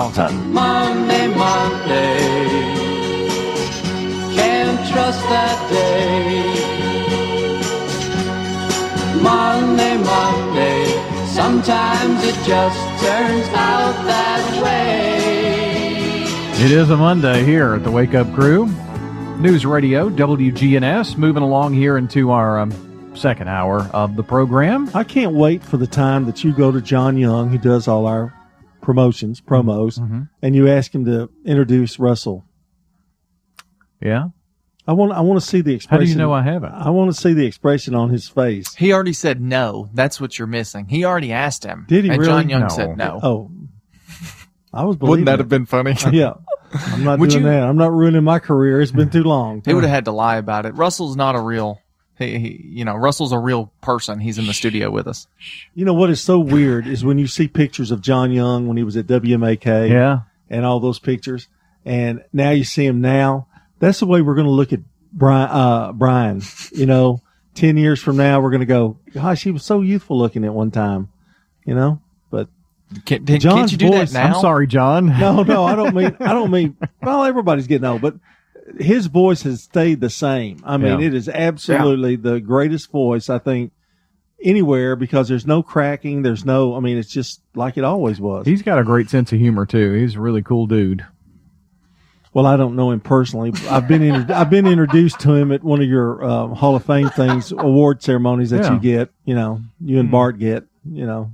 Monday, Monday. Can't trust that day. Monday, Monday. Sometimes it just turns out that way. It is a Monday here at the Wake Up Crew. News Radio, WGNS, moving along here into our um, second hour of the program. I can't wait for the time that you go to John Young, who does all our promotions, promos, Mm-hmm. and you ask him to introduce Russell. Yeah. I want I want to see the expression. How expression. do you know I haven't? I want to see the expression on his face. He already said no. That's what you're missing. He already asked him. Did he And really? John Young No. said no. Oh, I was believing. Wouldn't that it. have been funny? Yeah, I'm not Would doing you- that. I'm not ruining my career. It's been too long. He would have had to lie about it. Russell's not a real. He, he, you know, Russell's a real person. He's in the studio with us. You know what is so weird is when you see pictures of John Young when he was at WMAK. Yeah. and all those pictures. And now you see him now. That's the way we're going to look at Brian. Uh, Brian, you know, ten years from now, we're going to go, gosh, he was so youthful looking at one time, you know. But Can, can, John's can't you do voice- that now? I'm sorry, John. no, no, I don't mean. I don't mean. Well, everybody's getting old, but his voice has stayed the same. I mean, Yeah. it is absolutely the greatest voice I think anywhere because there's no cracking. There's no. I mean, it's just like it always was. He's got a great sense of humor, too. He's a really cool dude. Well, I don't know him personally. I've been inter- I've been introduced to him at one of your um, Hall of Fame things, award ceremonies that Yeah. you get. You know, you and Bart get. You know,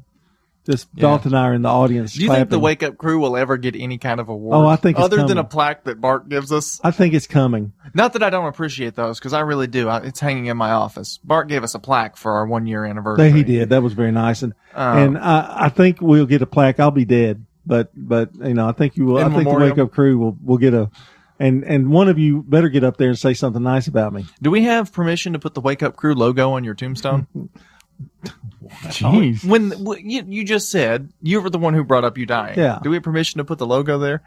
just Dalton and I are in the audience. Do you think the. Wake Up Crew will ever get any kind of award? Oh, I think it's other than a plaque that Bart gives us. I think it's coming. Not that I don't appreciate those, because I really do. I, it's hanging in my office. Bart gave us a plaque for our one year anniversary. That he did. That was very nice, and Um, and I, I think we'll get a plaque. I'll be dead, but but you know, I think you will. I think memoriam? the Wake Up Crew will will get a. And and one of you better get up there and say something nice about me. Do we have permission to put the Wake Up Crew logo on your tombstone? Jeez. when w- you, you just said you were the one who brought up you dying. Yeah. Do we have permission to put the logo there?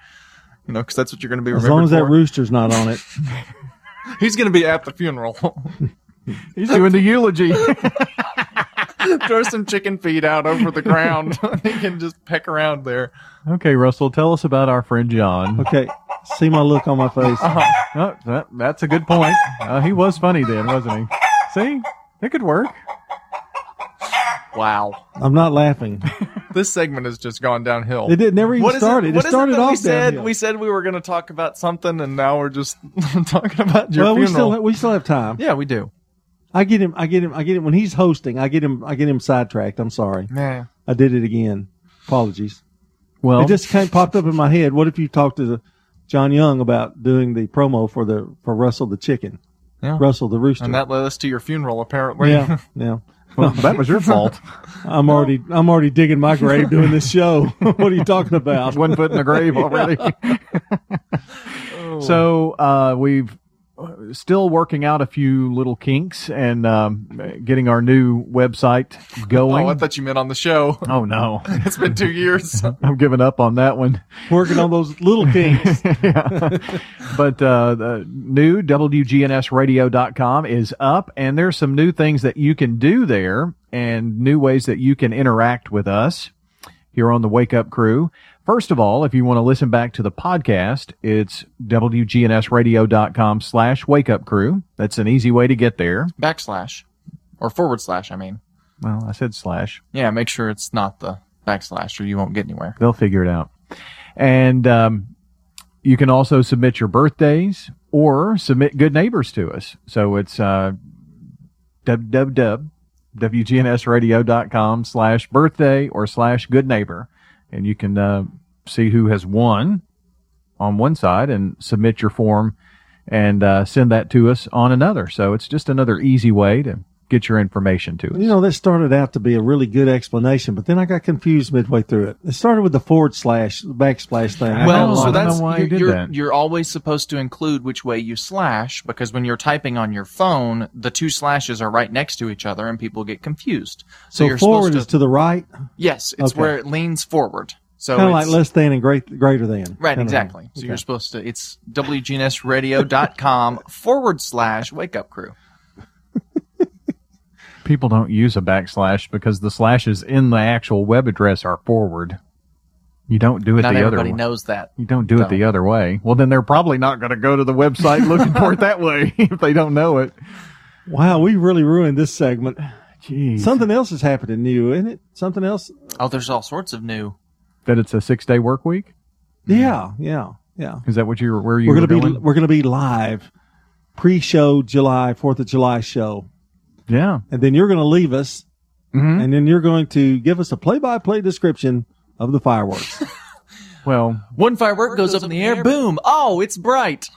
You know, because that's what you're going to be As long as that rooster's not on it. He's going to be at the funeral. He's doing the eulogy. Throw some chicken feed out over the ground. he can just peck around there. okay, Russell, tell us about our friend John. Okay, see my look on my face. Oh, that, that's a good point. Uh, he was funny then, wasn't he? See? It could work. Wow. I'm not laughing. This segment has just gone downhill. It did never even What is started. It, It, what is started that we off said downhill. we said we were going to talk about something, and now we're just talking about your well, we funeral. still we still have time. yeah, we do. I get him. I get him. I get him when he's hosting. I get him. I get him sidetracked. I'm sorry. Yeah. I did it again. Apologies. Well, It just kind of popped up in my head. What if you talked to the, John Young about doing the promo for the for Russell the chicken, Yeah. Russell the rooster? And that led us to your funeral, apparently. yeah, yeah. Well, that was your fault. I'm already I'm already digging my grave doing this show. what are you talking about? One foot in the grave already. so uh, we've still working out a few little kinks and um, getting our new website going. Oh, I thought you meant on the show. oh no, it's been two years. I'm giving up on that one. Working on those little kinks. but uh, the new WGNSradio.com is up, and there's some new things that you can do there and new ways that you can interact with us here on the Wake Up Crew. First of all, if you want to listen back to the podcast, it's WGNSradio.com slash Wake Up Crew. That's an easy way to get there. Backslash. Or forward slash, I mean. Well, I said slash. Yeah, make sure it's not the backslash or you won't get anywhere. They'll figure it out. And um, you can also submit your birthdays or submit good neighbors to us. So it's uh, www.wgnsradio.com slash birthday or slash good neighbor. And you can uh, see who has won on one side and submit your form and uh, send that to us on another. So it's just another easy way to get your information to us. You know, that started out to be a really good explanation, but then I got confused midway through it. It started with the forward slash, backslash thing. Well, got so I don't lost. that's know why you're, you did you're, that. you're always supposed to include which way you slash because when you're typing on your phone, the two slashes are right next to each other and people get confused. So, so you're forward supposed is to, to the right, yes, it's Okay. where it leans forward. So kind of like less than and great, greater than. Right, Kinda exactly. like- So okay. you're supposed to, it's WGNSradio.com forward slash wake up crew. people don't use a backslash because the slashes in the actual web address are forward. You don't do it Not the other way. everybody knows that. You don't do it the other way. Well, then they're probably not going to go to the website looking for it that way if they don't know it. Wow, we really ruined this segment. Jeez. Something else is happening new, isn't it? Something else? Oh, there's all sorts of new. That it's a six day work week. Yeah, yeah, yeah. Is that what you where you We're were gonna be going? we're gonna be live pre-show July Fourth of July show, yeah. and then you're gonna leave us, Mhm. and then you're going to give us a play-by-play description of the fireworks. Well, One firework goes up in the air, boom! Oh, it's bright.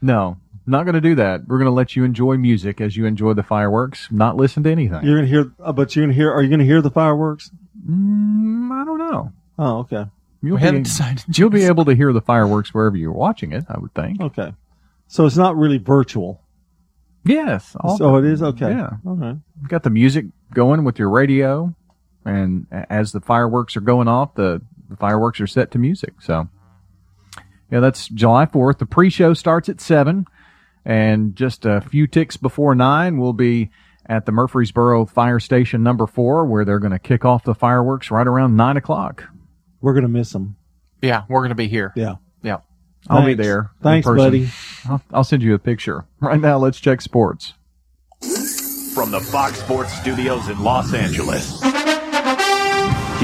no, not going to do that. We're going to let you enjoy music as you enjoy the fireworks, not listen to anything. you're gonna hear, uh, but you're gonna hear. Are you gonna hear the fireworks? Mm, I don't know. Oh, okay, You'll We haven't decided. you'll be able to hear the fireworks wherever you're watching it. I would think. okay. So it's not really virtual. Yes. So it is okay. Yeah. Right. You've got the music going with your radio, and as the fireworks are going off, the, the fireworks are set to music. So, yeah, that's July 4th. The pre show starts at 7, and just a few ticks before 9, we'll be at the Murfreesboro Fire Station number 4, where they're going to kick off the fireworks right around 9 o'clock. We're gonna miss them. Yeah, we're gonna be here. Yeah. Yeah. I'll be there. Thanks, person. buddy. I'll, I'll send you a picture. Right now, let's check sports. From the Fox Sports Studios in Los Angeles,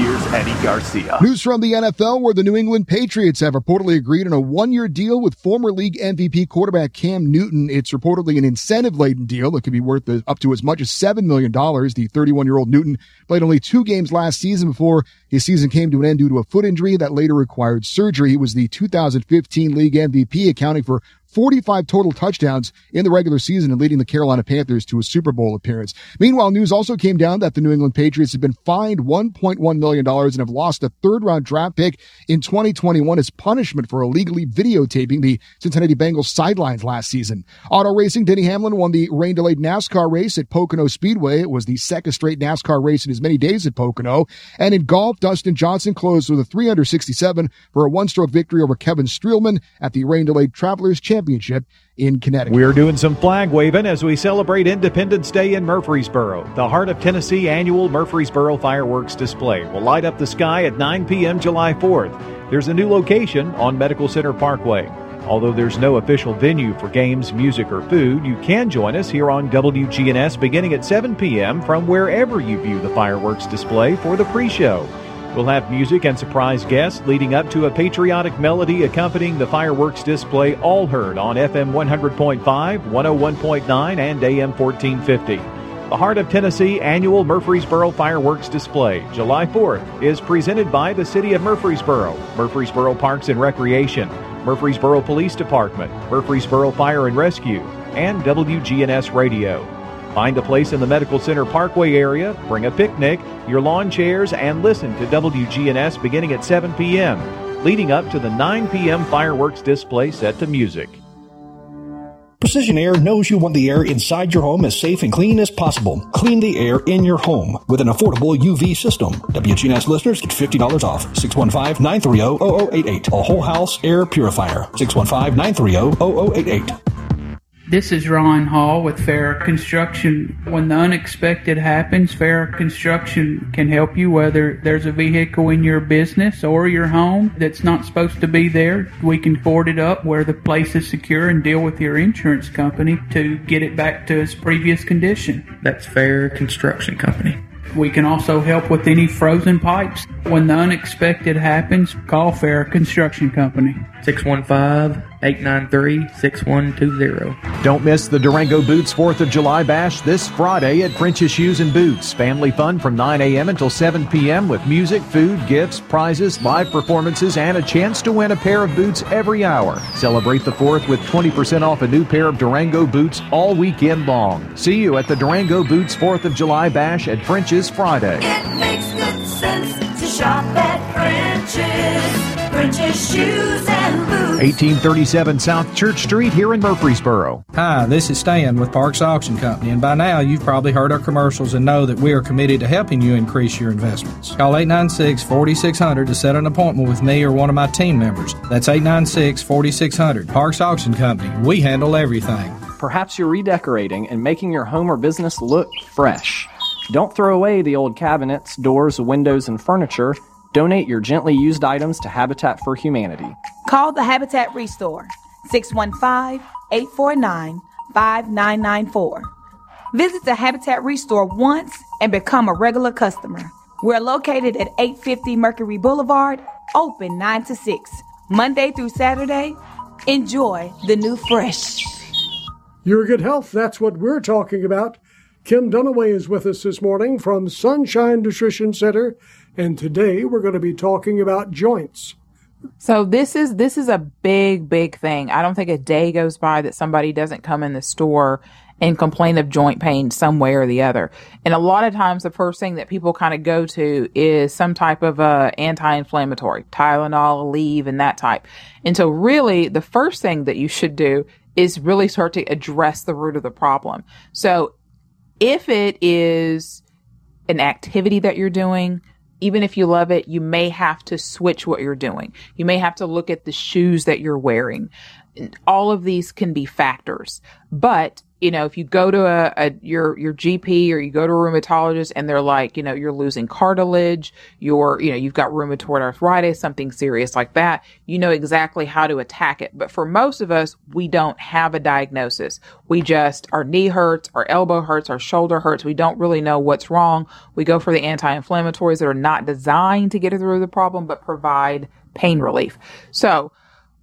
here's Eddie Garcia. News from the NFL where the New England Patriots have reportedly agreed on a one year deal with former league MVP quarterback Cam Newton. It's reportedly an incentive laden deal that could be worth up to as much as $7 million. The 31 year old Newton played only two games last season before his season came to an end due to a foot injury that later required surgery. He was the 2015 league MVP, accounting for 45 total touchdowns in the regular season and leading the Carolina Panthers to a Super Bowl appearance. Meanwhile, news also came down that the New England Patriots have been fined $1.1 million and have lost a third round draft pick in 2021 as punishment for illegally videotaping the Cincinnati Bengals sidelines last season. Auto racing, Denny Hamlin won the rain delayed NASCAR race at Pocono Speedway. It was the second straight NASCAR race in as many days at Pocono. And in golf, Dustin Johnson closed with a 367 for a one stroke victory over Kevin Streelman at the rain delayed Travelers Championship in Connecticut. We're doing some flag waving as we celebrate Independence Day in Murfreesboro. The Heart of Tennessee annual Murfreesboro fireworks display will light up the sky at 9 p.m. July 4th. There's a new location on Medical Center Parkway. Although there's no official venue for games, music, or food, you can join us here on WGNS beginning at 7 p.m. from wherever you view the fireworks display for the pre show. We'll have music and surprise guests leading up to a patriotic melody accompanying the fireworks display, all heard on FM 100.5, 101.9, and AM 1450. The Heart of Tennessee annual Murfreesboro fireworks display, July 4th, is presented by the City of Murfreesboro, Murfreesboro Parks and Recreation, Murfreesboro Police Department, Murfreesboro Fire and Rescue, and WGNS Radio. Find a place in the Medical Center Parkway area, bring a picnic, your lawn chairs, and listen to WGNS beginning at 7 p.m., leading up to the 9 p.m. fireworks display set to music. Precision Air knows you want the air inside your home as safe and clean as possible. Clean the air in your home with an affordable UV system. WGNS listeners get $50 off. 615-930-0088. A whole house air purifier. 615-930-0088. This is Ron Hall with Fair Construction. When the unexpected happens, Fair Construction can help you whether there's a vehicle in your business or your home that's not supposed to be there. We can board it up where the place is secure and deal with your insurance company to get it back to its previous condition. That's Fair Construction Company. We can also help with any frozen pipes. When the unexpected happens, call Fair Construction Company. 615-893-6120. Don't miss the Durango Boots 4th of July Bash this Friday at French's Shoes and Boots. Family fun from 9 a.m. until 7 p.m. with music, food, gifts, prizes, live performances, and a chance to win a pair of boots every hour. Celebrate the 4th with 20% off a new pair of Durango boots all weekend long. See you at the Durango Boots 4th of July Bash at French's Friday. It makes good sense to shop at French's. French's Shoes and Boots. 1837 South Church Street here in Murfreesboro. Hi, this is Stan with Parks Auction Company, and by now you've probably heard our commercials and know that we are committed to helping you increase your investments. Call 896 4600 to set an appointment with me or one of my team members. That's 896 4600. Parks Auction Company. We handle everything. Perhaps you're redecorating and making your home or business look fresh. Don't throw away the old cabinets, doors, windows, and furniture. Donate your gently used items to Habitat for Humanity. Call the Habitat Restore 615 849 5994. Visit the Habitat Restore once and become a regular customer. We're located at 850 Mercury Boulevard, open 9 to 6, Monday through Saturday. Enjoy the new fresh. Your good health, that's what we're talking about. Kim Dunaway is with us this morning from Sunshine Nutrition Center, and today we're going to be talking about joints. So this is this is a big big thing. I don't think a day goes by that somebody doesn't come in the store and complain of joint pain some way or the other. And a lot of times the first thing that people kind of go to is some type of uh, anti-inflammatory, Tylenol, Aleve, and that type. And so really the first thing that you should do is really start to address the root of the problem. So if it is an activity that you're doing, even if you love it, you may have to switch what you're doing. You may have to look at the shoes that you're wearing. All of these can be factors, but you know, if you go to a, a, your your GP or you go to a rheumatologist and they're like, you know, you're losing cartilage, you're you know, you've got rheumatoid arthritis, something serious like that, you know exactly how to attack it. But for most of us, we don't have a diagnosis. We just our knee hurts, our elbow hurts, our shoulder hurts. We don't really know what's wrong. We go for the anti-inflammatories that are not designed to get through the problem but provide pain relief. So,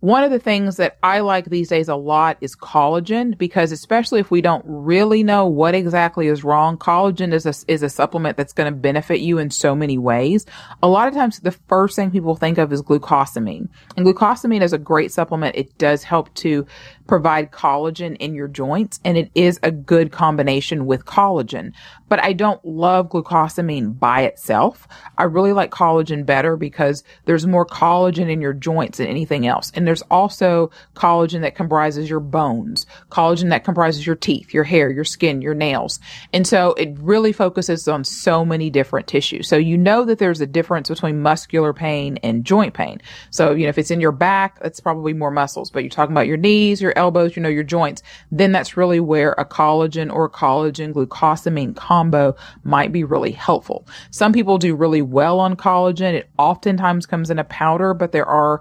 one of the things that I like these days a lot is collagen because especially if we don't really know what exactly is wrong, collagen is a, is a supplement that's going to benefit you in so many ways. A lot of times the first thing people think of is glucosamine. And glucosamine is a great supplement. It does help to provide collagen in your joints and it is a good combination with collagen. But I don't love glucosamine by itself. I really like collagen better because there's more collagen in your joints than anything else. And there's also collagen that comprises your bones, collagen that comprises your teeth, your hair, your skin, your nails. And so it really focuses on so many different tissues. So you know that there's a difference between muscular pain and joint pain. So, you know, if it's in your back, it's probably more muscles, but you're talking about your knees, your elbows, you know, your joints, then that's really where a collagen or collagen glucosamine combo might be really helpful. Some people do really well on collagen. It oftentimes comes in a powder, but there are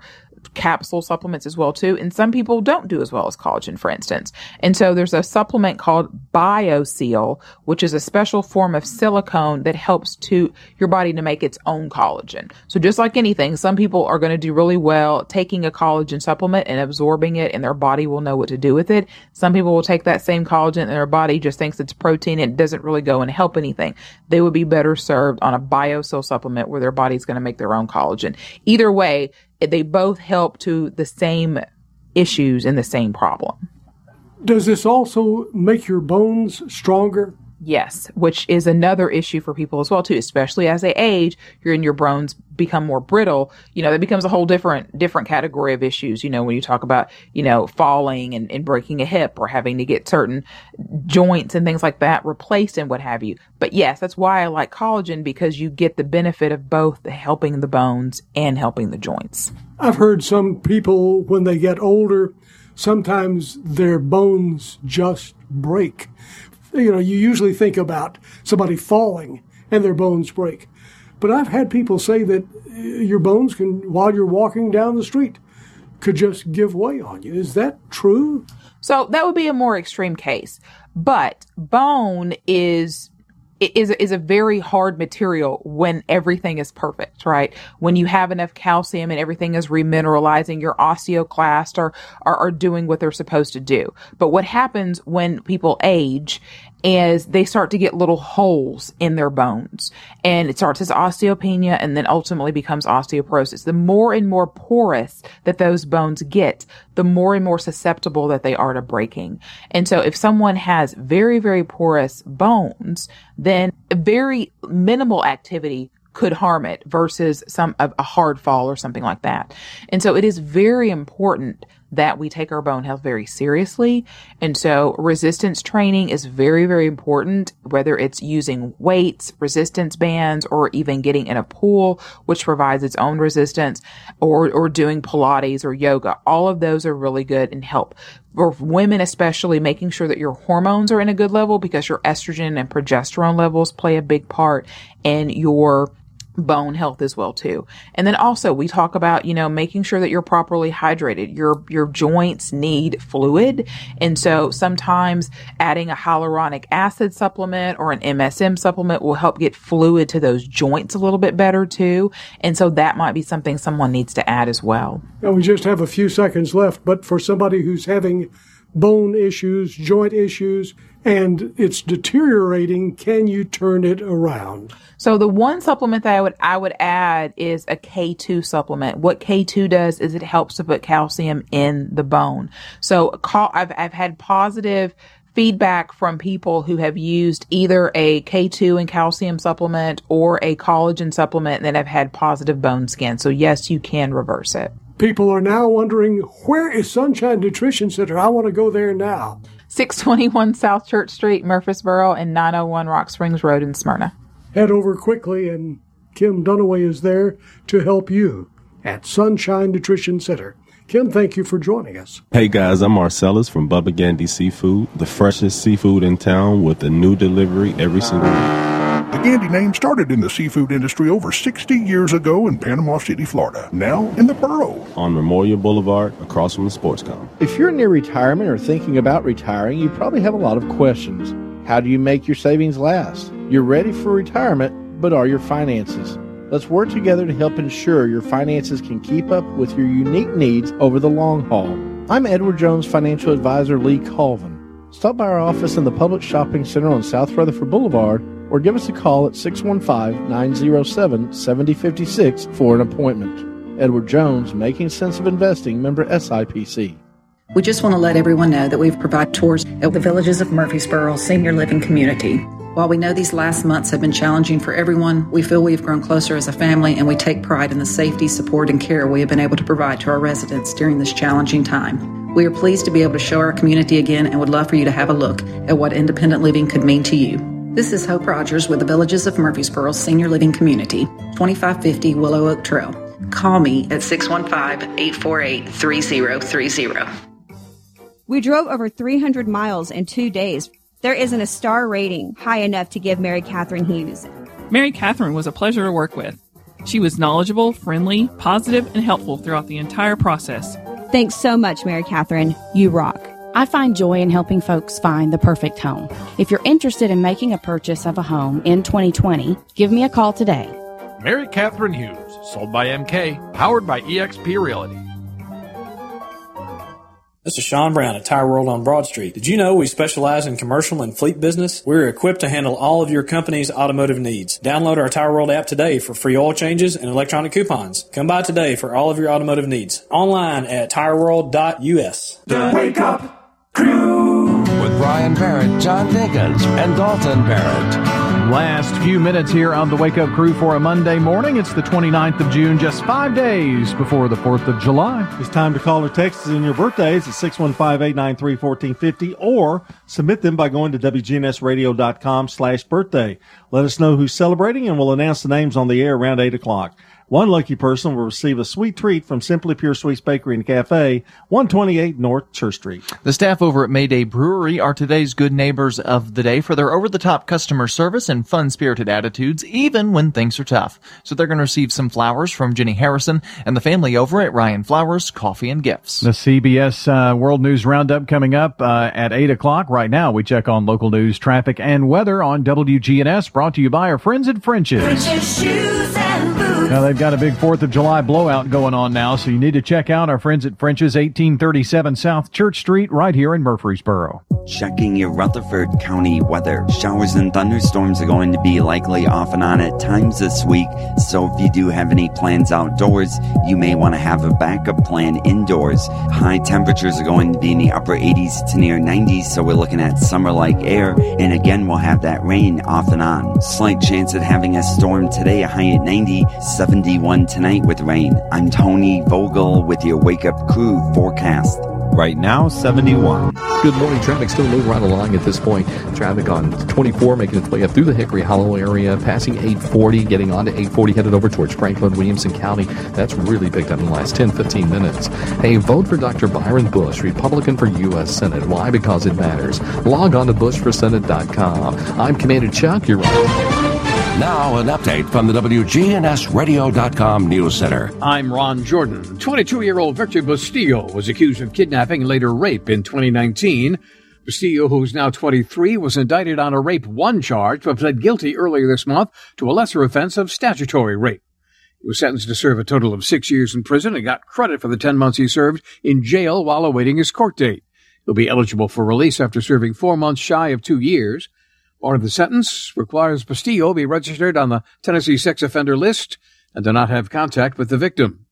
capsule supplements as well too. And some people don't do as well as collagen, for instance. And so there's a supplement called BioSil, which is a special form of silicone that helps to your body to make its own collagen. So just like anything, some people are going to do really well taking a collagen supplement and absorbing it and their body will know what to do with it. Some people will take that same collagen and their body just thinks it's protein and it doesn't really go and help anything. They would be better served on a BioSil supplement where their body's going to make their own collagen. Either way, they both help to the same issues and the same problem. Does this also make your bones stronger? Yes, which is another issue for people as well too, especially as they age, your and your bones become more brittle. You know, that becomes a whole different different category of issues. You know, when you talk about you know falling and, and breaking a hip or having to get certain joints and things like that replaced and what have you. But yes, that's why I like collagen because you get the benefit of both the helping the bones and helping the joints. I've heard some people when they get older, sometimes their bones just break you know, you usually think about somebody falling and their bones break. But I've had people say that uh, your bones can, while you're walking down the street, could just give way on you. Is that true? So that would be a more extreme case. But bone is is is a very hard material when everything is perfect, right? When you have enough calcium and everything is remineralizing, your osteoclast are, are are doing what they're supposed to do. But what happens when people age is they start to get little holes in their bones and it starts as osteopenia and then ultimately becomes osteoporosis. The more and more porous that those bones get, the more and more susceptible that they are to breaking. And so if someone has very, very porous bones, then very minimal activity could harm it versus some of a hard fall or something like that. And so it is very important that we take our bone health very seriously. And so resistance training is very, very important, whether it's using weights, resistance bands, or even getting in a pool, which provides its own resistance, or, or doing Pilates or yoga. All of those are really good and help. For women, especially making sure that your hormones are in a good level because your estrogen and progesterone levels play a big part in your bone health as well too. And then also we talk about, you know, making sure that you're properly hydrated. Your your joints need fluid. And so sometimes adding a hyaluronic acid supplement or an MSM supplement will help get fluid to those joints a little bit better too. And so that might be something someone needs to add as well. Now we just have a few seconds left, but for somebody who's having bone issues, joint issues, and it's deteriorating, can you turn it around? So the one supplement that I would I would add is a K2 supplement. What K2 does is it helps to put calcium in the bone. So call, I've I've had positive feedback from people who have used either a K2 and calcium supplement or a collagen supplement that have had positive bone skin. So yes, you can reverse it. People are now wondering where is Sunshine Nutrition Center? I want to go there now. 621 South Church Street, Murfreesboro, and 901 Rock Springs Road in Smyrna. Head over quickly, and Kim Dunaway is there to help you at Sunshine Nutrition Center. Kim, thank you for joining us. Hey guys, I'm Marcellus from Bubba Gandy Seafood, the freshest seafood in town with a new delivery every single week. The Gandy name started in the seafood industry over 60 years ago in Panama City, Florida. Now in the borough. On Memorial Boulevard, across from the sports com. If you're near retirement or thinking about retiring, you probably have a lot of questions. How do you make your savings last? You're ready for retirement, but are your finances? Let's work together to help ensure your finances can keep up with your unique needs over the long haul. I'm Edward Jones financial advisor Lee Colvin. Stop by our office in the Public Shopping Center on South Rutherford Boulevard or give us a call at 615 907 7056 for an appointment. Edward Jones, Making Sense of Investing, member SIPC. We just want to let everyone know that we've provided tours at the Villages of Murfreesboro Senior Living Community. While we know these last months have been challenging for everyone, we feel we've grown closer as a family and we take pride in the safety, support, and care we have been able to provide to our residents during this challenging time. We are pleased to be able to show our community again and would love for you to have a look at what independent living could mean to you. This is Hope Rogers with the Villages of Murfreesboro Senior Living Community, 2550 Willow Oak Trail. Call me at 615 848 3030. We drove over 300 miles in two days. There isn't a star rating high enough to give Mary Catherine Hughes. Mary Catherine was a pleasure to work with. She was knowledgeable, friendly, positive, and helpful throughout the entire process. Thanks so much, Mary Catherine. You rock. I find joy in helping folks find the perfect home. If you're interested in making a purchase of a home in 2020, give me a call today. Mary Catherine Hughes, sold by MK, powered by eXp Realty. This is Sean Brown at Tire World on Broad Street. Did you know we specialize in commercial and fleet business? We're equipped to handle all of your company's automotive needs. Download our Tire World app today for free oil changes and electronic coupons. Come by today for all of your automotive needs. Online at tireworld.us. The Wake Up Crew with Brian Barrett, John Dinkins, and Dalton Barrett. Last few minutes here on the Wake Up Crew for a Monday morning. It's the 29th of June, just five days before the 4th of July. It's time to call or text us in your birthdays at 615-893-1450 or submit them by going to WGNSradio.com slash birthday. Let us know who's celebrating and we'll announce the names on the air around 8 o'clock. One lucky person will receive a sweet treat from Simply Pure Sweets Bakery and Cafe, 128 North Church Street. The staff over at Mayday Brewery are today's good neighbors of the day for their over-the-top customer service and fun-spirited attitudes, even when things are tough. So they're going to receive some flowers from Jenny Harrison and the family over at Ryan Flowers Coffee and Gifts. The CBS uh, World News Roundup coming up uh, at 8 o'clock. Right now, we check on local news, traffic, and weather on WGNS, brought to you by our friends at French's. French's shoes and boots. Now, they've got a big 4th of July blowout going on now, so you need to check out our friends at French's, 1837 South Church Street, right here in Murfreesboro. Checking your Rutherford County weather. Showers and thunderstorms are going to be likely off and on at times this week, so if you do have any plans outdoors, you may want to have a backup plan indoors. High temperatures are going to be in the upper 80s to near 90s, so we're looking at summer like air, and again, we'll have that rain off and on. Slight chance at having a storm today, a high at 90, 71 tonight with rain. I'm Tony Vogel with your Wake Up Crew forecast. Right now, 71. Good morning. Traffic still moving right along at this point. Traffic on 24 making its way up through the Hickory Hollow area, passing 840, getting onto 840, headed over towards Franklin, Williamson County. That's really picked up in the last 10, 15 minutes. Hey, vote for Dr. Byron Bush, Republican for U.S. Senate. Why? Because it matters. Log on to bushforsenate.com. I'm Commander Chuck. You're right. Now, an update from the WGNSradio.com News Center. I'm Ron Jordan. 22 year old Victor Bustillo was accused of kidnapping and later rape in 2019. Bustillo, who's now 23, was indicted on a rape one charge but pled guilty earlier this month to a lesser offense of statutory rape. He was sentenced to serve a total of six years in prison and got credit for the 10 months he served in jail while awaiting his court date. He'll be eligible for release after serving four months shy of two years. Part of the sentence requires Bustillo be registered on the Tennessee sex offender list and to not have contact with the victim.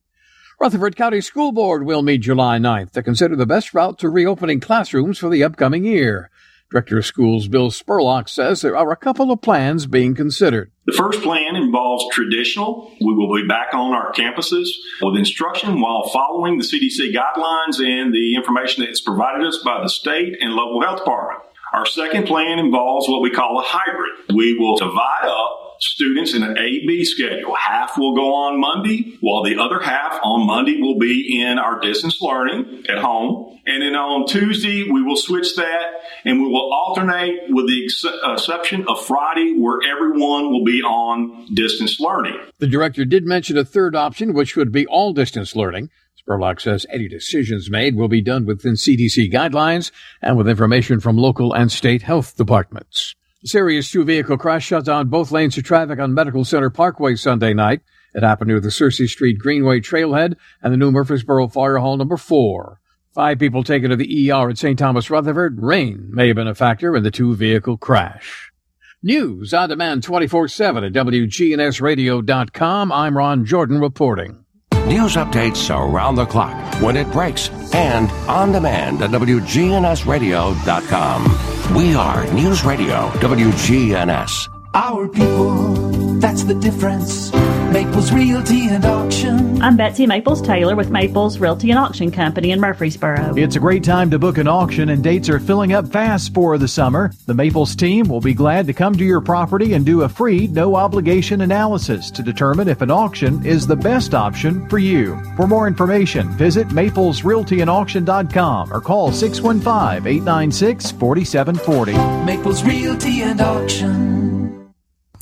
Rutherford County School Board will meet July 9th to consider the best route to reopening classrooms for the upcoming year. Director of Schools Bill Spurlock says there are a couple of plans being considered. The first plan involves traditional. We will be back on our campuses with instruction while following the CDC guidelines and the information that's provided us by the state and local health department. Our second plan involves what we call a hybrid. We will divide up students in an A B schedule. Half will go on Monday, while the other half on Monday will be in our distance learning at home. And then on Tuesday, we will switch that and we will alternate with the ex- exception of Friday, where everyone will be on distance learning. The director did mention a third option, which would be all distance learning. Spurlock says any decisions made will be done within CDC guidelines and with information from local and state health departments. A serious two vehicle crash shut down both lanes of traffic on Medical Center Parkway Sunday night. It happened near the Searcy Street Greenway Trailhead and the New Murfreesboro Fire Hall number four. Five people taken to the ER at St. Thomas Rutherford. Rain may have been a factor in the two vehicle crash. News on demand 24 7 at WGNSradio.com. I'm Ron Jordan reporting. News updates around the clock, when it breaks, and on demand at WGNSradio.com. We are News Radio WGNS. Our people, that's the difference. Maples Realty and Auction. I'm Betsy Maples Taylor with Maples Realty and Auction Company in Murfreesboro. It's a great time to book an auction, and dates are filling up fast for the summer. The Maples team will be glad to come to your property and do a free, no obligation analysis to determine if an auction is the best option for you. For more information, visit maplesrealtyandauction.com or call 615 896 4740. Maples Realty and Auction.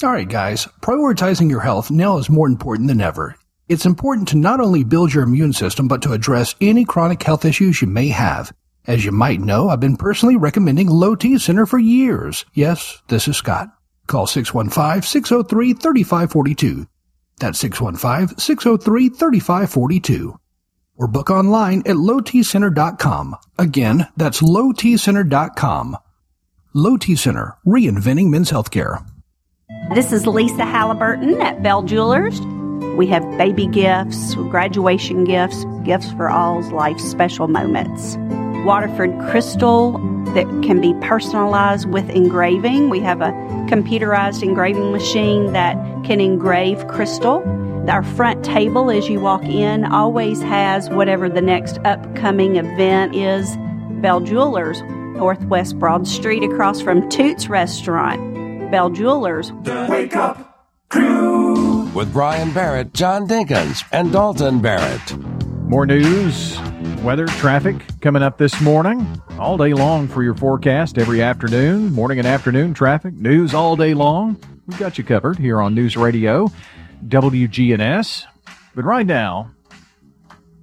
All right, guys, prioritizing your health now is more important than ever. It's important to not only build your immune system, but to address any chronic health issues you may have. As you might know, I've been personally recommending Low T Center for years. Yes, this is Scott. Call 615-603-3542. That's 615-603-3542. Or book online at lowtcenter.com. Again, that's lowtcenter.com. Low T Center, reinventing men's healthcare. This is Lisa Halliburton at Bell Jewelers. We have baby gifts, graduation gifts, gifts for all's life special moments. Waterford crystal that can be personalized with engraving. We have a computerized engraving machine that can engrave crystal. Our front table as you walk in always has whatever the next upcoming event is. Bell Jewelers, Northwest Broad Street across from Toots Restaurant. Bell Jewelers. Wake up crew with Brian Barrett, John Dinkins, and Dalton Barrett. More news, weather, traffic coming up this morning. All day long for your forecast every afternoon, morning and afternoon traffic, news all day long. We've got you covered here on News Radio, WGNS. But right now,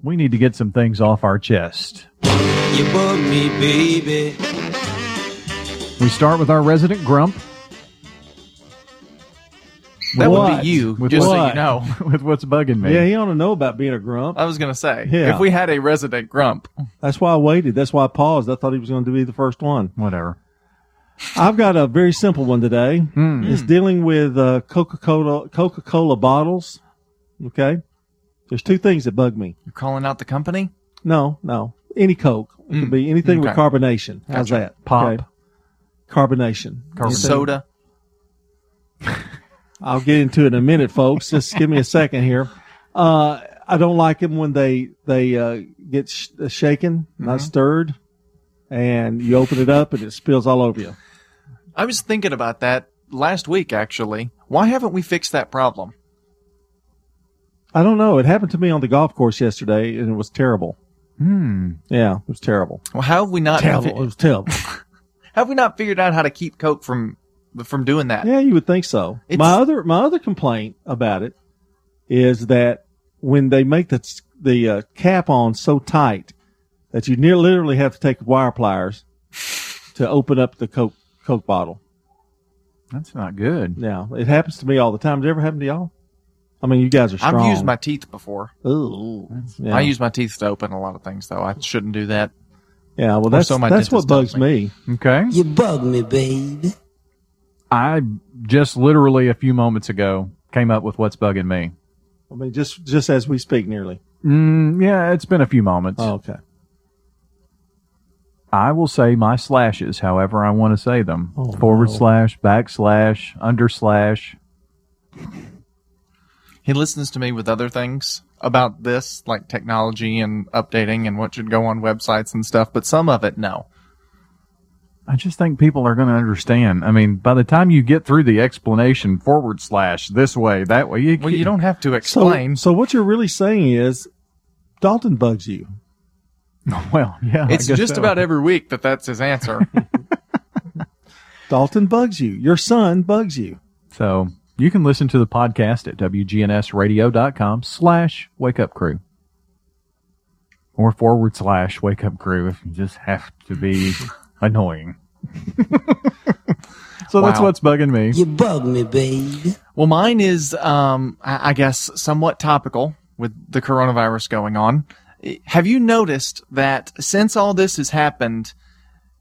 we need to get some things off our chest. You bug me, baby. We start with our resident grump. That would be you, With just so what? you know. with what's bugging me. Yeah, he ought to know about being a grump. I was going to say, Yeah. if we had a resident grump, That's why I waited. That's why I paused. I thought he was going to be the first one. Whatever. I've got a very simple one today. It's dealing with uh, Coca-Cola Coca-Cola bottles. Okay. There's two things that bug me. you're calling out the company? No, no. Any Coke. It could be anything with Okay. carbonation. How's Gotcha. that? Pop. Okay. Carbonation. Anything- Soda? I'll get into it in a minute, folks. Just give me a second here. Uh, I don't like them when they they uh, get sh- shaken, not stirred, and you open it up and it spills all over you. I was thinking about that last week, actually. Why haven't we fixed that problem? I don't know. It happened to me on the golf course yesterday, and it was terrible. Hmm. Yeah, it was terrible. Well, how have we not Terrible. It was terrible. have we not figured out how to keep Coke from from doing that. Yeah, you would think so. It's- my other my other complaint about it is that when they make the the uh, cap on so tight that you near literally have to take wire pliers to open up the coke coke bottle. That's not good. Yeah, it happens to me all the time. Does it ever happen to y'all? I mean, you guys are strong. I've used my teeth before. Ooh, yeah. I use my teeth to open a lot of things, though. I shouldn't do that. Yeah, well, that's so my that's what bugs me. Okay. You bug me, baby. I just literally a few moments ago came up with what's bugging me. I mean, just just as we speak, nearly. Mm, yeah, it's been a few moments. Oh, okay. I will say my slashes, however I want to say them. Oh, Forward no. slash, back slash, under slash. He listens to me with other things about this, like technology and updating and what should go on websites and stuff, but some of it, no. I just think people are going to understand. I mean, by the time you get through the explanation, forward slash, this way, that way, you, Well, you don't have to explain. so what you're really saying is, Dalton bugs you. Well, yeah, it's just so. about every week that that's his answer. Dalton bugs you. Your son bugs you. So you can listen to the podcast at wgnsradio.com slash wake up crew or forward slash wake up crew if you just have to be annoying. so that's what's bugging me. You bug me, babe. Well, mine is, um, I I guess, somewhat topical with the coronavirus going on. Have you noticed that since all this has happened,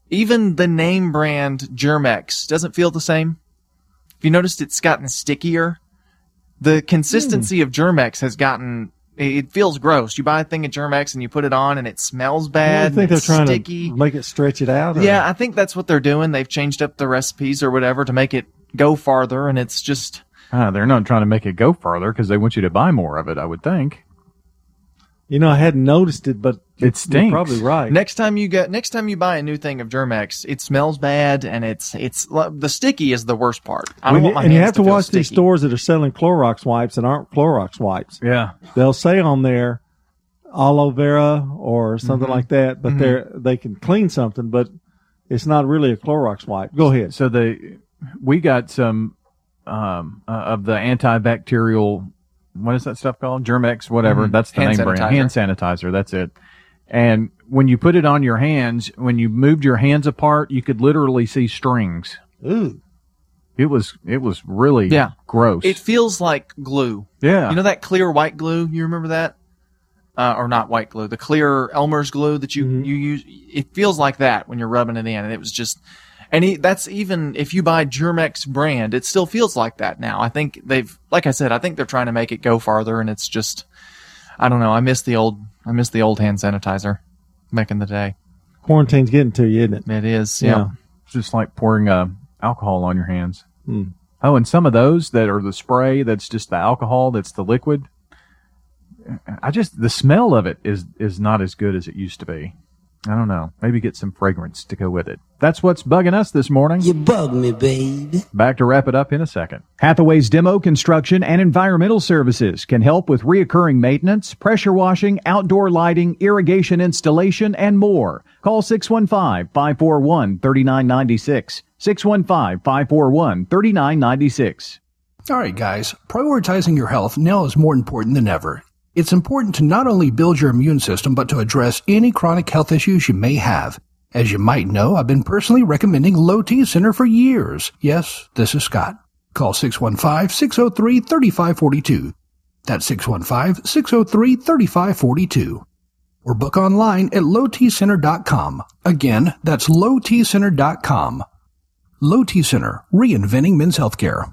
even the name brand Germ-X doesn't feel the same? Have you noticed it's gotten stickier? The consistency of Germ-X has gotten. It feels gross. You buy a thing at Germ-X and you put it on, and it smells I bad. think they're trying sticky. to make it stretch it out. or- Yeah, I think that's what they're doing. They've changed up the recipes or whatever to make it go farther, and it's just Ah, they're not trying to make it go farther because they want you to buy more of it, I would think. You know, I hadn't noticed it, but It you're stinks. probably right. Next time you get, next time you buy a new thing of Germ-X, it smells bad, and it's it's the sticky is the worst part. I don't When want you- my and you have to feel watch these stores that are selling Clorox wipes and aren't Clorox wipes. Yeah. They'll say on there aloe vera or something Mhm. like that, but Mhm. they're they can clean something, but it's not really a Clorox wipe. Go ahead. So the we got some um, uh, of the antibacterial. What is that stuff called? Germ-X, whatever. Mhm. That's the Hand name brand. Hand sanitizer. That's it. And when you put it on your hands, when you moved your hands apart, you could literally see strings. Ooh. It was it was really Yeah. gross. It feels like glue. Yeah. You know that clear white glue? You remember that? Uh, or not white glue, the clear Elmer's glue that you, Mm-hmm. you use. It feels like that when you're rubbing it in. And it was just, and he, that's even if you buy Germ-X brand, it still feels like that now. I think they've, like I said, I think they're trying to make it go farther and it's just, I don't know. I miss the old, I miss the old hand sanitizer back in the day. Quarantine's getting to you, isn't it? It is. Yeah. It's just like pouring uh, alcohol on your hands. Hmm. Oh, and some of those that are the spray, that's just the alcohol, that's the liquid. I just the smell of it is is not as good as it used to be. I don't know. Maybe get some fragrance to go with it. That's what's bugging us this morning. You bug me, baby. Back to wrap it up in a second. Hathaway's Demo Construction and Environmental Services can help with reoccurring maintenance, pressure washing, outdoor lighting, irrigation installation, and more. Call 615-541-3996. 615-541-3996. All right, guys, prioritizing your health now is more important than ever. It's important to not only build your immune system, but to address any chronic health issues you may have. As you might know, I've been personally recommending Low T Center for years. Yes, this is Scott. Call 615-603-3542. That's 615-603-3542. Or book online at lowtcenter.com. Again, that's lowtcenter.com. Low T Center, reinventing men's healthcare.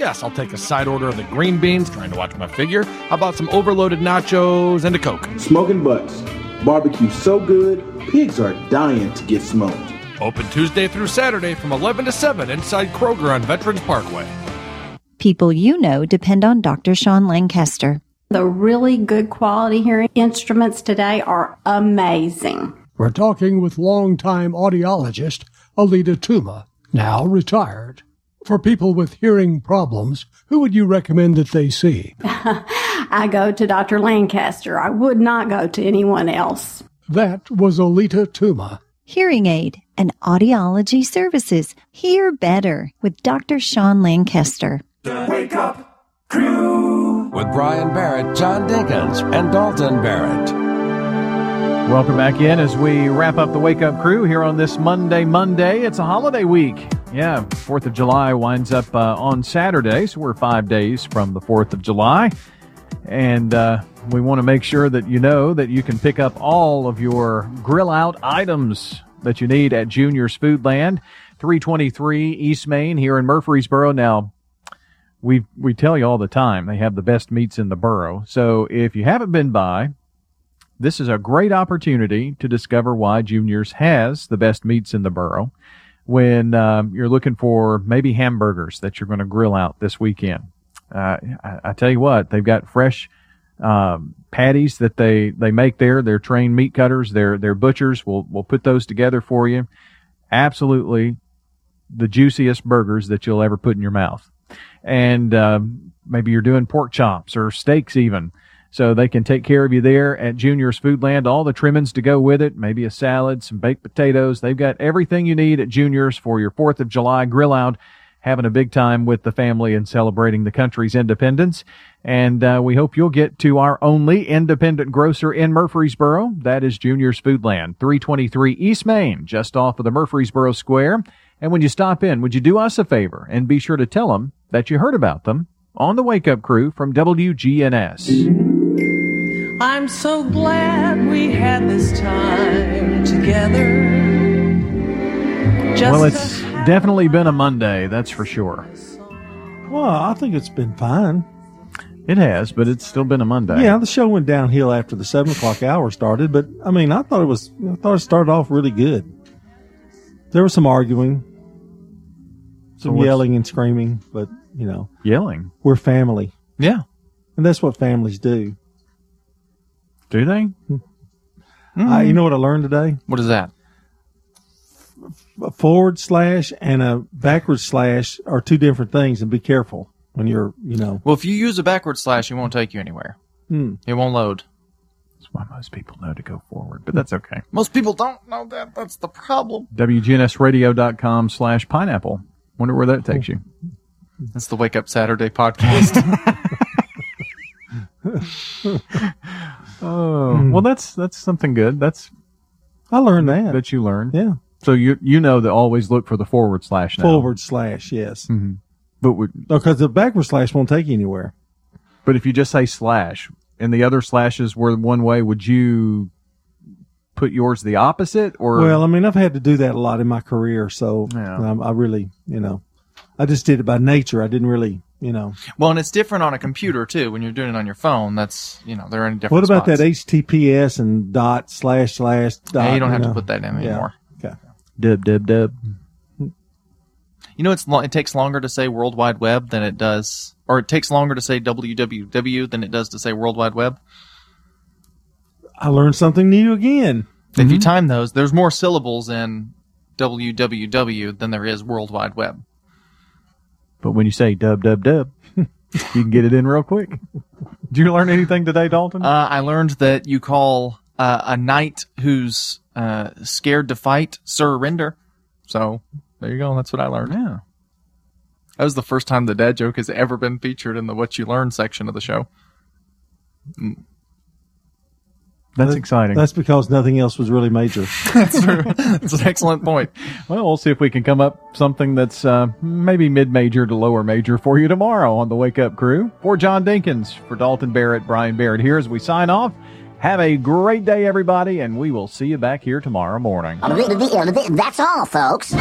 Yes, I'll take a side order of the green beans, trying to watch my figure. How about some overloaded nachos and a Coke? Smoking butts. Barbecue so good, pigs are dying to get smoked. Open Tuesday through Saturday from 11 to 7 inside Kroger on Veterans Parkway. People you know depend on Dr. Sean Lancaster. The really good quality hearing instruments today are amazing. We're talking with longtime audiologist Alita Tuma, now retired. For people with hearing problems, who would you recommend that they see? I go to Dr. Lancaster. I would not go to anyone else. That was Alita Tuma. Hearing aid and audiology services. Hear better with Dr. Sean Lancaster. Wake up crew with Brian Barrett, John Dinkins, and Dalton Barrett. Welcome back in as we wrap up the Wake Up Crew here on this Monday. Monday, it's a holiday week. Yeah, 4th of July winds up uh, on Saturday, so we're five days from the 4th of July. And uh, we want to make sure that you know that you can pick up all of your grill out items that you need at Junior's Foodland, 323 East Main here in Murfreesboro. Now, we we tell you all the time they have the best meats in the borough. So if you haven't been by, this is a great opportunity to discover why Junior's has the best meats in the borough. When um, you're looking for maybe hamburgers that you're going to grill out this weekend, uh, I, I, tell you what, they've got fresh um, patties that they they make there. They're trained meat cutters. They're they're butchers. We'll we'll put those together for you. Absolutely, the juiciest burgers that you'll ever put in your mouth and um, maybe you're doing pork chops or steaks even. So they can take care of you there at Junior's Foodland. All the trimmings to go with it, maybe a salad, some baked potatoes. They've got everything you need at Junior's for your 4th of July grill out, having a big time with the family and celebrating the country's independence. And uh, we hope you'll get to our only independent grocer in Murfreesboro. That is Junior's Foodland, 323 East Main, just off of the Murfreesboro Square. And when you stop in, would you do us a favor and be sure to tell them that you heard about them on the Wake Up Crew from WGNS. I'm so glad we had this time together. Just well, it's definitely been a Monday, that's for sure. Well, I think it's been fine. It has, but it's still been a Monday. Yeah, the show went downhill after the seven o'clock hour started, but I mean, I thought it was, I thought it started off really good. There was some arguing, some so yelling and screaming, but you know, yelling. We're family. Yeah. And that's what families do. Do they? Mm-hmm. Uh, you know what I learned today? What is that? A forward slash and a backward slash are two different things, and be careful when you're, you know. Well, if you use a backward slash, it won't take you anywhere. Hmm. It won't load. That's why most people know to go forward, but that's okay. Most people don't know that. That's the problem. WGNSradio.com slash pineapple. Wonder where that takes you. That's the Wake Up Saturday podcast. oh well, that's that's something good. That's I learned that. that you learned. Yeah, So you you know to always look for the forward slash now. forward slash. Yes, Mhm. But would, because the backward slash won't take you anywhere. but if you just say slash and the other slashes were one way, would you put yours the opposite or? Well, I mean, I've had to do that a lot in my career, so Yeah. um, I really, you know, I just did it by nature. I didn't really, you know. Well, and it's different on a computer too. When you're doing it on your phone, that's you know they're in different. What about spots. that HTTPS and dot slash slash dot? Yeah, you don't have know? to put that in Yeah. anymore. Okay. dub dub dub. You know, it's lo- it takes longer to say World Wide Web than it does, or it takes longer to say www than it does to say World Wide Web. I learned something new again. If you mm-hmm. time those, there's more syllables in www than there is World Wide Web. But when you say dub dub dub, you can get it in real quick. Did you learn anything today, Dalton? Uh, I learned that you call uh, a knight who's uh, scared to fight surrender. So there you go. That's what I learned. Yeah. That was the first time the dad joke has ever been featured in the What You Learned section of the show. That's That- exciting. That's because nothing else was really major. That's true. That's an excellent point. Well, we'll see if we can come up something that's uh, maybe mid-major to lower major for you tomorrow on the Wake Up Crew. For John Dinkins, for Dalton Barrett, Brian Barrett here as we sign off. Have a great day, everybody, and we will see you back here tomorrow morning. That's all, folks.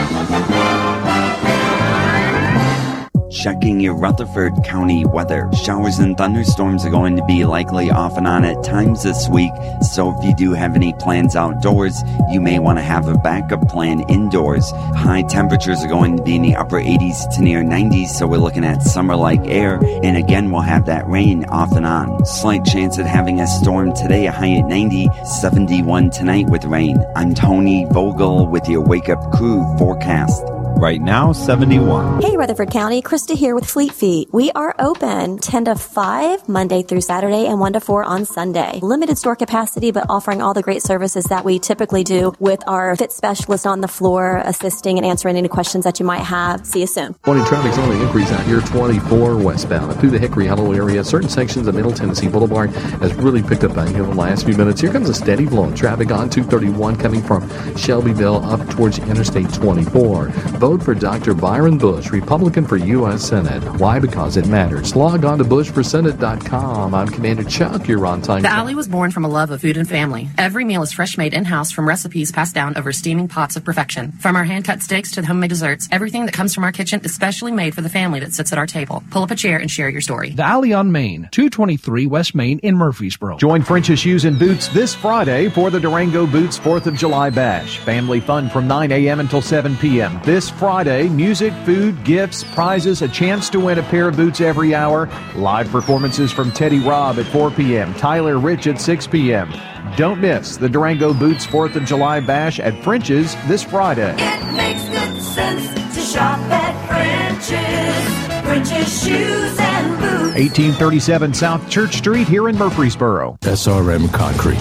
Checking your Rutherford County weather. Showers and thunderstorms are going to be likely off and on at times this week, so if you do have any plans outdoors, you may want to have a backup plan indoors. High temperatures are going to be in the upper 80s to near 90s, so we're looking at summer like air, and again, we'll have that rain off and on. Slight chance at having a storm today, a high at 90, 71 tonight with rain. I'm Tony Vogel with your Wake Up Crew forecast. Right now, 71. Hey, Rutherford County. Krista here with Fleet Feet. We are open 10 to 5 Monday through Saturday and 1 to 4 on Sunday. Limited store capacity, but offering all the great services that we typically do with our fit specialist on the floor, assisting and answering any questions that you might have. See you soon. Morning traffic's on the increase out here 24 westbound through the Hickory Hollow area. Certain sections of Middle Tennessee Boulevard has really picked up out here in the last few minutes. Here comes a steady flow of traffic on 231 coming from Shelbyville up towards Interstate 24. Vote for Dr. Byron Bush, Republican for U.S. Senate. Why? Because it matters. Log on to bushforsenate.com. I'm Commander Chuck. You're on time. The Alley was born from a love of food and family. Every meal is fresh made in house from recipes passed down over steaming pots of perfection. From our hand cut steaks to the homemade desserts, everything that comes from our kitchen is specially made for the family that sits at our table. Pull up a chair and share your story. The Alley on Main, 223 West Main in Murfreesboro. Join French's Shoes and Boots this Friday for the Durango Boots 4th of July Bash. Family fun from 9 a.m. until 7 p.m. This Friday, music, food, gifts, prizes, a chance to win a pair of boots every hour. Live performances from Teddy Robb at 4 p.m., Tyler Rich at 6 p.m. Don't miss the Durango Boots 4th of July Bash at French's this Friday. It makes good sense to shop at French's. French's Shoes and Boots. 1837 South Church Street here in Murfreesboro. SRM Concrete.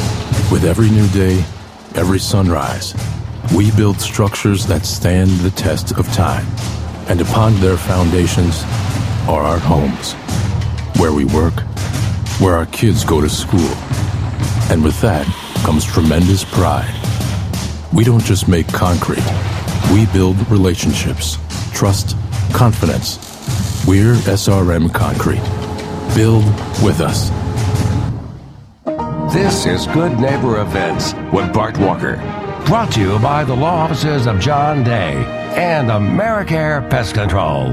With every new day, every sunrise, we build structures that stand the test of time. And upon their foundations are our homes, where we work, where our kids go to school. And with that comes tremendous pride. We don't just make concrete, we build relationships, trust, confidence. We're SRM Concrete. Build with us. This is Good Neighbor Events with Bart Walker. Brought to you by the law offices of John Day and Americare Pest Control.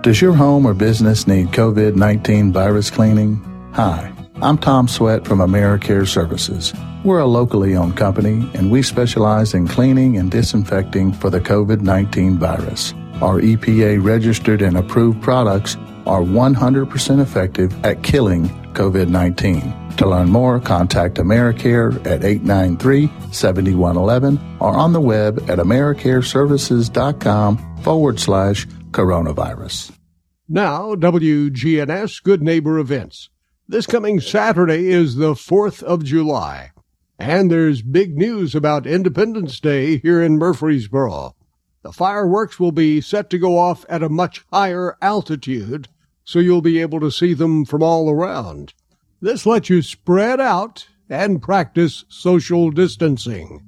Does your home or business need COVID 19 virus cleaning? Hi, I'm Tom Sweat from Americare Services. We're a locally owned company and we specialize in cleaning and disinfecting for the COVID 19 virus. Our EPA registered and approved products are 100% effective at killing COVID 19. To learn more, contact Americare at 893 7111 or on the web at AmericareServices.com forward slash coronavirus. Now, WGNS Good Neighbor Events. This coming Saturday is the 4th of July, and there's big news about Independence Day here in Murfreesboro. The fireworks will be set to go off at a much higher altitude, so you'll be able to see them from all around. This lets you spread out and practice social distancing.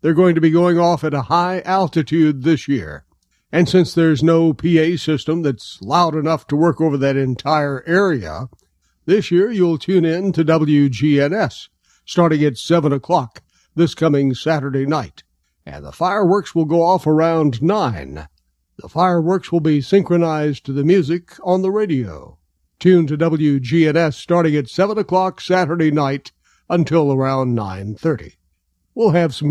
They're going to be going off at a high altitude this year. And since there's no PA system that's loud enough to work over that entire area, this year you'll tune in to WGNS starting at 7 o'clock this coming Saturday night. And the fireworks will go off around 9. The fireworks will be synchronized to the music on the radio. Tune to WGNS starting at 7 o'clock Saturday night until around 9.30. We'll have some